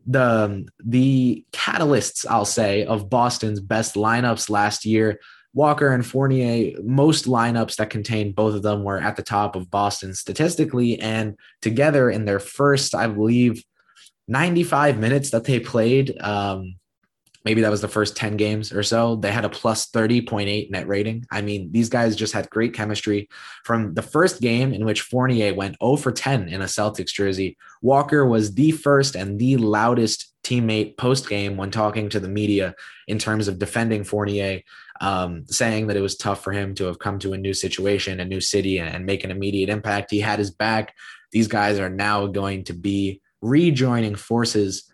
the the catalysts, I'll say, of Boston's best lineups last year. Walker and Fournier, most lineups that contained both of them were at the top of Boston statistically. And together in their first, I believe, 95 minutes that they played, um, maybe that was the first 10 games or so. They had a plus 30.8 net rating. I mean, these guys just had great chemistry from the first game in which Fournier went 0 for 10 in a Celtics jersey. Walker was the first and the loudest teammate post game when talking to the media in terms of defending Fournier, um, saying that it was tough for him to have come to a new situation, a new city, and, and make an immediate impact. He had his back. These guys are now going to be rejoining forces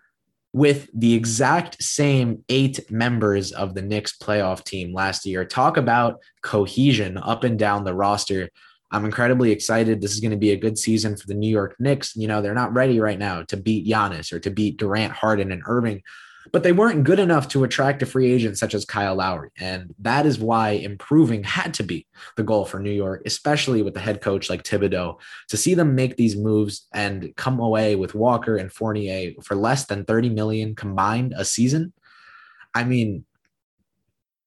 with the exact same eight members of the Knicks playoff team last year. Talk about cohesion up and down the roster. I'm incredibly excited. This is going to be a good season for the New York Knicks. You know, they're not ready right now to beat Giannis or to beat Durant, Harden, and Irving, but they weren't good enough to attract a free agent such as Kyle Lowry. And that is why improving had to be the goal for New York, especially with the head coach like Thibodeau. To see them make these moves and come away with Walker and Fournier for less than 30 million combined a season. I mean,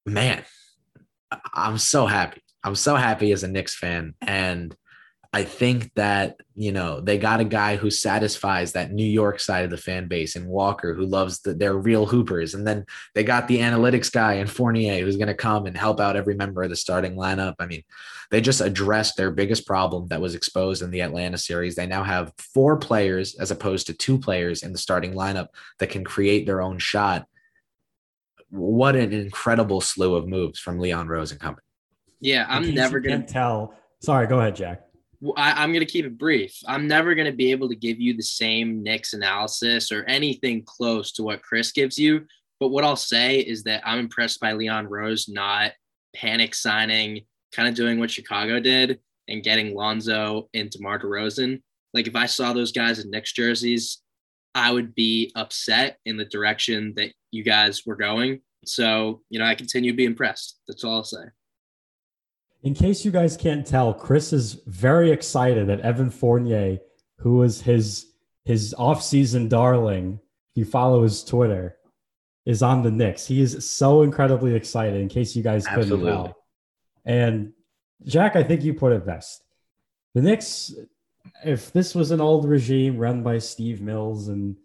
man, I'm so happy. I'm so happy as a Knicks fan. And I think that, you know, they got a guy who satisfies that New York side of the fan base and Walker, who loves the, their real hoopers. And then they got the analytics guy and Fournier, who's going to come and help out every member of the starting lineup. I mean, they just addressed their biggest problem that was exposed in the Atlanta series. They now have four players as opposed to two players in the starting lineup that can create their own shot. What an incredible slew of moves from Leon Rose and company. Yeah, I'm never going to tell. Sorry, go ahead, Jack. I, am going to keep it brief. I'm never going to be able to give you the same Knicks analysis or anything close to what Chris gives you. But what I'll say is that I'm impressed by Leon Rose not panic signing, kind of doing what Chicago did and getting Lonzo and DeMar DeRozan. Like if I saw those guys in Knicks jerseys, I would be upset in the direction that you guys were going. So, you know, I continue to be impressed. That's all I'll say. In case you guys can't tell, Chris is very excited that Evan Fournier, who was his his offseason darling, if you follow his Twitter, is on the Knicks. He is so incredibly excited. In case you guys couldn't Absolutely. tell, and Jack, I think you put it best. The Knicks, if this was an old regime run by Steve Mills and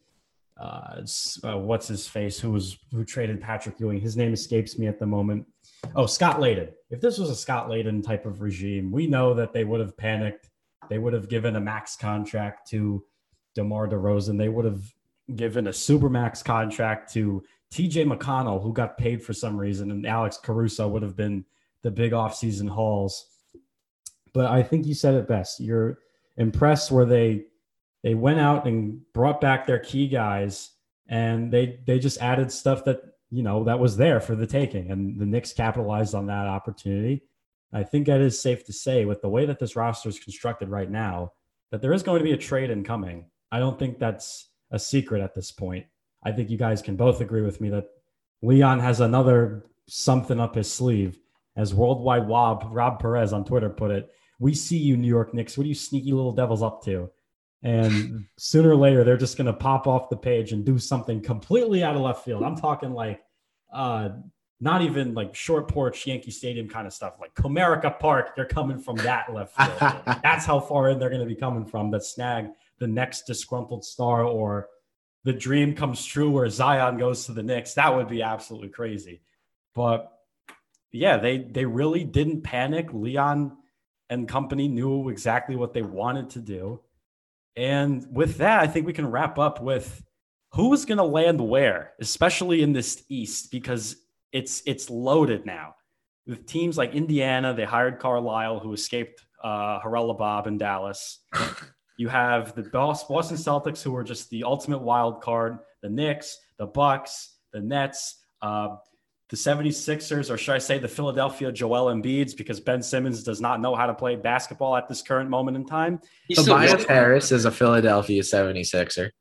uh, uh, what's his face, who was who traded Patrick Ewing, his name escapes me at the moment. Oh, Scott Layden. If this was a Scott Layden type of regime, we know that they would have panicked. They would have given a max contract to DeMar DeRozan. They would have given a super max contract to TJ McConnell, who got paid for some reason, and Alex Caruso would have been the big offseason hauls. But I think you said it best. You're impressed where they they went out and brought back their key guys and they they just added stuff that you know, that was there for the taking. And the Knicks capitalized on that opportunity. I think that is safe to say with the way that this roster is constructed right now, that there is going to be a trade incoming. I don't think that's a secret at this point. I think you guys can both agree with me that Leon has another something up his sleeve. As Worldwide Wob, Rob Perez on Twitter put it, we see you, New York Knicks. What are you sneaky little devils up to? And sooner or later, they're just going to pop off the page and do something completely out of left field. I'm talking like uh, not even like short porch Yankee Stadium kind of stuff, like Comerica Park. They're coming from that left field. <laughs> That's how far in they're going to be coming from. That snag the next disgruntled star or the dream comes true where Zion goes to the Knicks. That would be absolutely crazy. But yeah, they they really didn't panic. Leon and company knew exactly what they wanted to do. And with that, I think we can wrap up with who's going to land where, especially in this East, because it's it's loaded now with teams like Indiana. They hired Carlisle, who escaped uh, Haralabos in Dallas. <laughs> you have the Boston Celtics, who are just the ultimate wild card. The Knicks, the Bucks, the Nets. Uh, the 76ers, or should I say the Philadelphia Joel Embiids, because Ben Simmons does not know how to play basketball at this current moment in time. Tobias Harris is a Philadelphia 76er.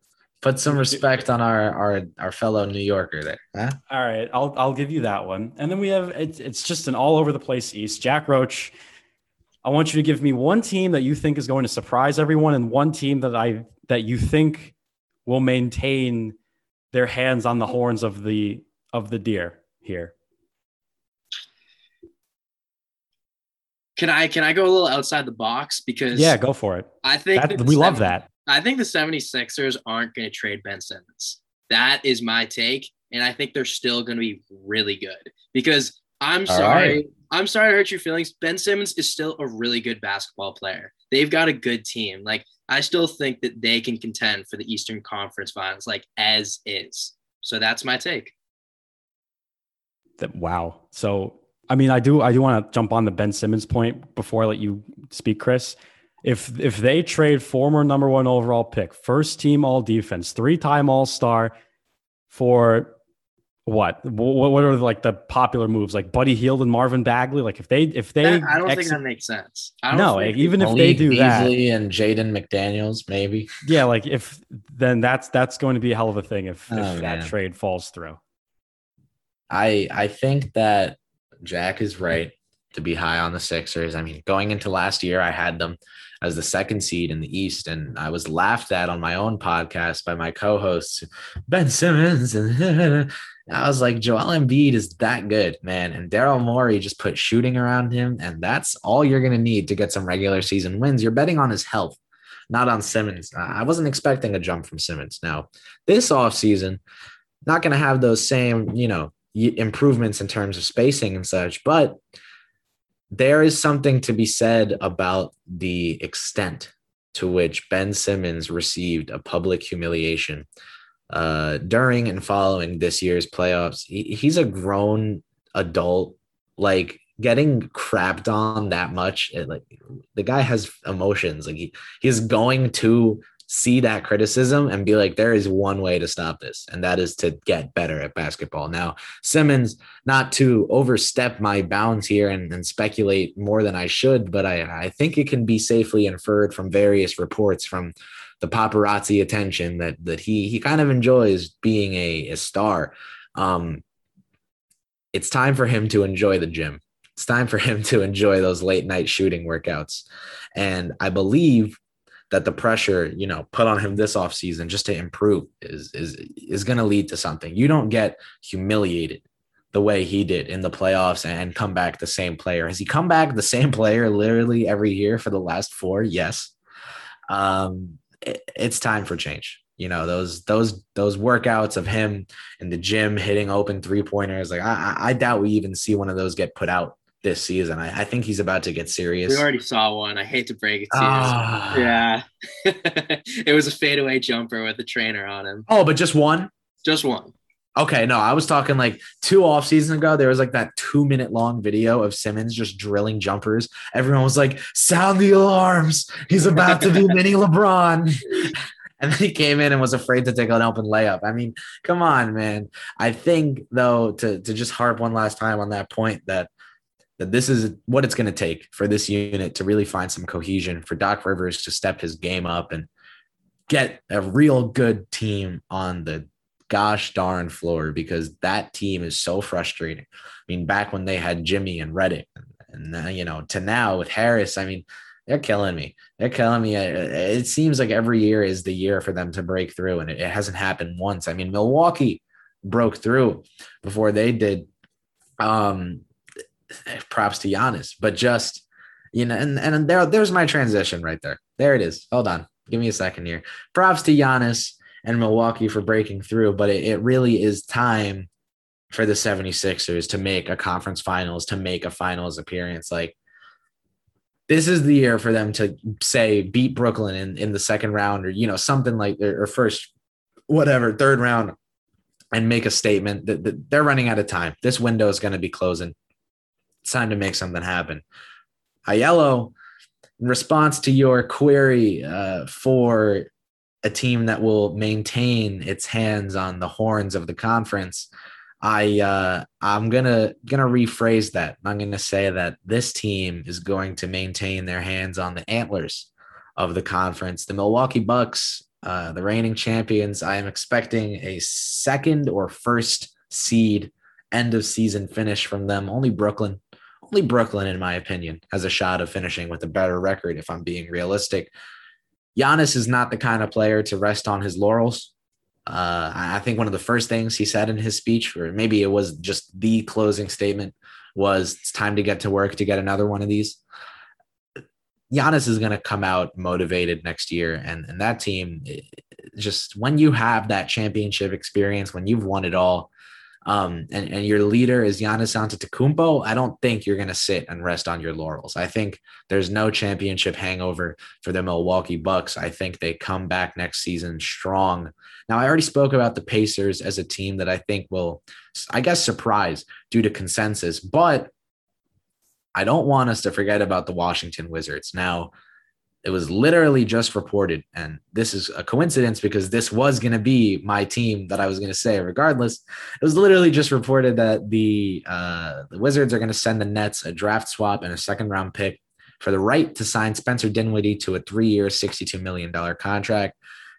Put some respect on our our, our fellow New Yorker there. Huh? All right, I'll I'll give you that one. And then we have it's it's just an all over the place East. Jack Roach, I want you to give me one team that you think is going to surprise everyone, and one team that I that you think will maintain their hands on the horns of the of the deer here. Can I can I go a little outside the box because Yeah, go for it. I think that, we love that. I think the 76ers aren't going to trade Ben Simmons. That is my take and I think they're still going to be really good because I'm All sorry, right. I'm sorry to hurt your feelings. Ben Simmons is still a really good basketball player. They've got a good team. Like I still think that they can contend for the Eastern Conference Finals, like as is. So that's my take. That wow. So I mean, I do I do want to jump on the Ben Simmons point before I let you speak, Chris. If if they trade former number one overall pick, first team all defense, three time all star for what? what? What are like the popular moves like Buddy Hield and Marvin Bagley? Like if they if they That- I don't ex- think that makes sense. I don't no, even if they do that, Beasley and Jaden McDaniels, maybe. yeah, like if then that's that's going to be a hell of a thing if, Oh, if that trade falls through. I I think that Jack is right to be high on the Sixers. I mean, going into last year, I had them as the second seed in the East, and I was laughed at on my own podcast by my co-hosts, Ben Simmons, and <laughs> I was like, Joel Embiid is that good, man, and Daryl Morey just put shooting around him, and that's all you're gonna need to get some regular season wins. You're betting on his health, not on Simmons. I wasn't expecting a jump from Simmons. Now, this offseason, not gonna have those same, you know, improvements in terms of spacing and such, but there is something to be said about the extent to which Ben Simmons received a public humiliation uh, during and following this year's playoffs. He, he's a grown adult, like getting crapped on that much. It, like the guy has emotions. Like he, he's going to see that criticism and be like, there is one way to stop this, and that is to get better at basketball. Now, Simmons, not to overstep my bounds here and, and speculate more than I should, but I, I think it can be safely inferred from various reports from the paparazzi attention that that he he kind of enjoys being a, a star. Um, it's time for him to enjoy the gym. It's time for him to enjoy those late night shooting workouts. And I believe that the pressure, you know, put on him this offseason just to improve is is is going to lead to something. You don't get humiliated the way he did in the playoffs and come back the same player. Has he come back the same player literally every year for the last four? Yes. Um, it- it's time for change. You know those those those workouts of him in the gym hitting open three pointers. Like I, I I doubt we even see one of those get put out this season. I, I think he's about to get serious. We already saw one. I hate to break it to you. Ah. Yeah. <laughs> it was a fadeaway jumper with a trainer on him. Oh, but just one. Just one. Okay, no, I was talking like two off seasons ago. There was like that two minute long video of Simmons just drilling jumpers. Everyone was like, "Sound the alarms! He's about to be <laughs> mini LeBron." <laughs> And then he came in and was afraid to take an open layup. I mean, come on, man. I think though to to just harp one last time on that point that that this is what it's going to take for this unit to really find some cohesion for Doc Rivers to step his game up and get a real good team on the gosh darn floor because that team is so frustrating. I mean, back when they had Jimmy and Redick, and uh, you know, to now with Harris, I mean, they're killing me. They're killing me. Uh, It seems like every year is the year for them to break through, and it, it hasn't happened once. I mean, Milwaukee broke through before they did. Um, Eh, props to Giannis, but just you know, and and there, there's my transition right there. There it is. Hold on, give me a second here. Props to Giannis and Milwaukee for breaking through, but it, it really is time for the 76ers to make a conference finals, to make a finals appearance. Like this is the year for them to say beat Brooklyn in, in the second round or, you know, something like or first, whatever, third round and make a statement that they're running out of time. This window is going to be closing. It's time to make something happen. Aiello, in response to your query uh, for a team that will maintain its hands on the horns of the conference, I uh, I'm gonna gonna rephrase that. I'm gonna say that this team is going to maintain their hands on the antlers of the conference. The Milwaukee Bucks, uh, the reigning champions. I am expecting a second or first seed end of season finish from them. Only Brooklyn, only Brooklyn, in my opinion, has a shot of finishing with a better record. If I'm being realistic, Giannis is not the kind of player to rest on his laurels. Uh, I think one of the first things he said in his speech, or maybe it was just the closing statement, was it's time to get to work to get another one of these. Giannis is going to come out motivated next year, and and that team, just when you have that championship experience, when you've won it all, um, and, and your leader is Giannis Antetokounmpo, I don't think you're going to sit and rest on your laurels. I think there's no championship hangover for the Milwaukee Bucks. I think they come back next season strong. Now, I already spoke about the Pacers as a team that I think will, I guess, surprise due to consensus, but I don't want us to forget about the Washington Wizards. Now, it was literally just reported, and this is a coincidence because this was going to be my team that I was going to say. Regardless, it was literally just reported that the uh, the Wizards are going to send the Nets a draft swap and a second round pick for the right to sign Spencer Dinwiddie to a three year, sixty two million dollar contract.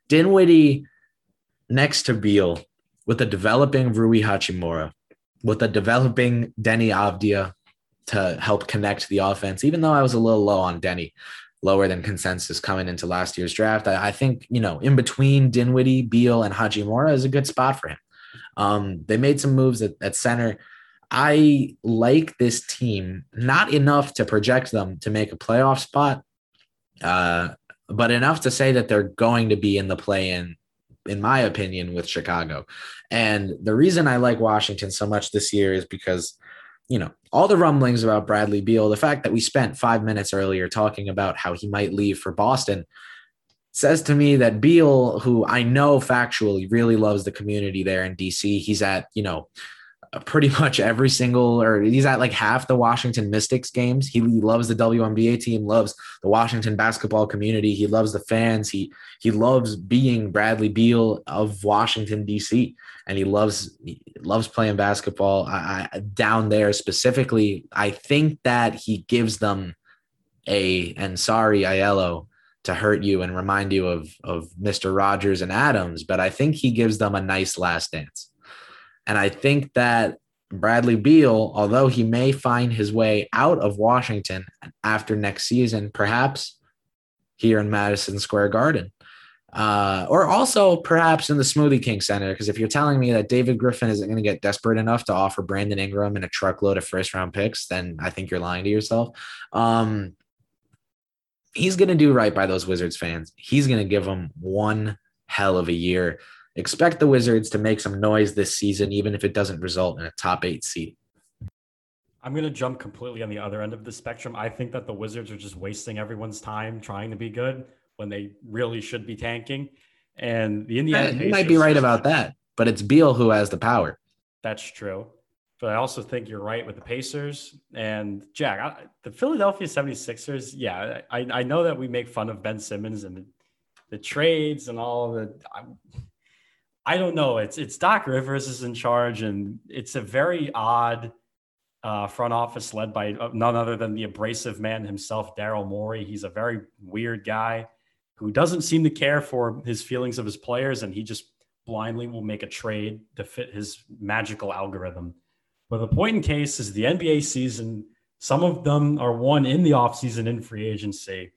Dinwiddie next to Beal with a developing Rui Hachimura, with a developing Deni Avdija to help connect the offense. Even though I was a little low on Deni lower than consensus coming into last year's draft. I, I think, you know, in between Dinwiddie, Beal, and Hachimura is a good spot for him. Um, they made some moves at, at center. I like this team, not enough to project them to make a playoff spot, uh, but enough to say that they're going to be in the play in, in my opinion, with Chicago. And the reason I like Washington so much this year is because you know, all the rumblings about Bradley Beal, the fact that we spent five minutes earlier talking about how he might leave for Boston says to me that Beal, who I know factually really loves the community there in DC, he's at, you know, pretty <laughs> much every single, or he's at like half the Washington Mystics games. He loves the WNBA team, loves the Washington basketball community. He loves the fans. He he loves being Bradley Beal of Washington D.C. and he loves he loves playing basketball. I, I, down there specifically, I think that he gives them a and sorry Aiello to hurt you and remind you of of Mr. Rogers and Adams, but I think he gives them a nice last dance. And I think that Bradley Beal, although he may find his way out of Washington after next season, perhaps here in Madison Square Garden, uh, or also perhaps in the Smoothie King Center. Because if you're telling me that David Griffin isn't going to get desperate enough to offer Brandon Ingram and a truckload of first round picks, then I think you're lying to yourself. Um, he's going to do right by those Wizards fans. He's going to give them one hell of a year expect the Wizards to make some noise this season, even if it doesn't result in a top eight seed. I'm going to jump completely on the other end of the spectrum. I think that the Wizards are just wasting everyone's time trying to be good when they really should be tanking. And the Indiana eh, you might be right about that, but it's Beal who has the power. That's true. But I also think you're right with the Pacers and Jack, I, the Philadelphia 76ers. Yeah, I, I know that we make fun of Ben Simmons and the, the trades and all the. I, I don't know. It's it's Doc Rivers is in charge, and it's a very odd uh, front office led by uh, none other than the abrasive man himself, Daryl Morey. He's a very weird guy who doesn't seem to care for his feelings of his players, and he just blindly will make a trade to fit his magical algorithm. But the point in case is the NBA season. Some of them are won in the offseason in free agency,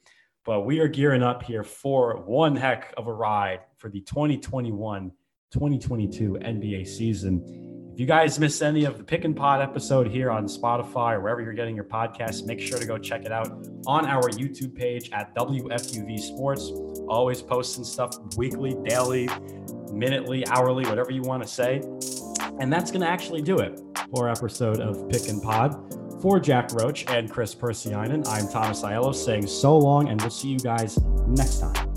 but we are gearing up here for one heck of a ride for the 2021 2022 NBA season. If you guys missed any of the Pick and Pod episode here on Spotify or wherever you're getting your podcasts, make sure to go check it out on our YouTube page at WFUV Sports. Always posting stuff weekly, daily, minutely, hourly, whatever you want to say. And that's going to actually do it for episode of Pick and Pod. For Jack Roach and Chris Persianen, I'm Thomas Aiello saying so long, and we'll see you guys next time.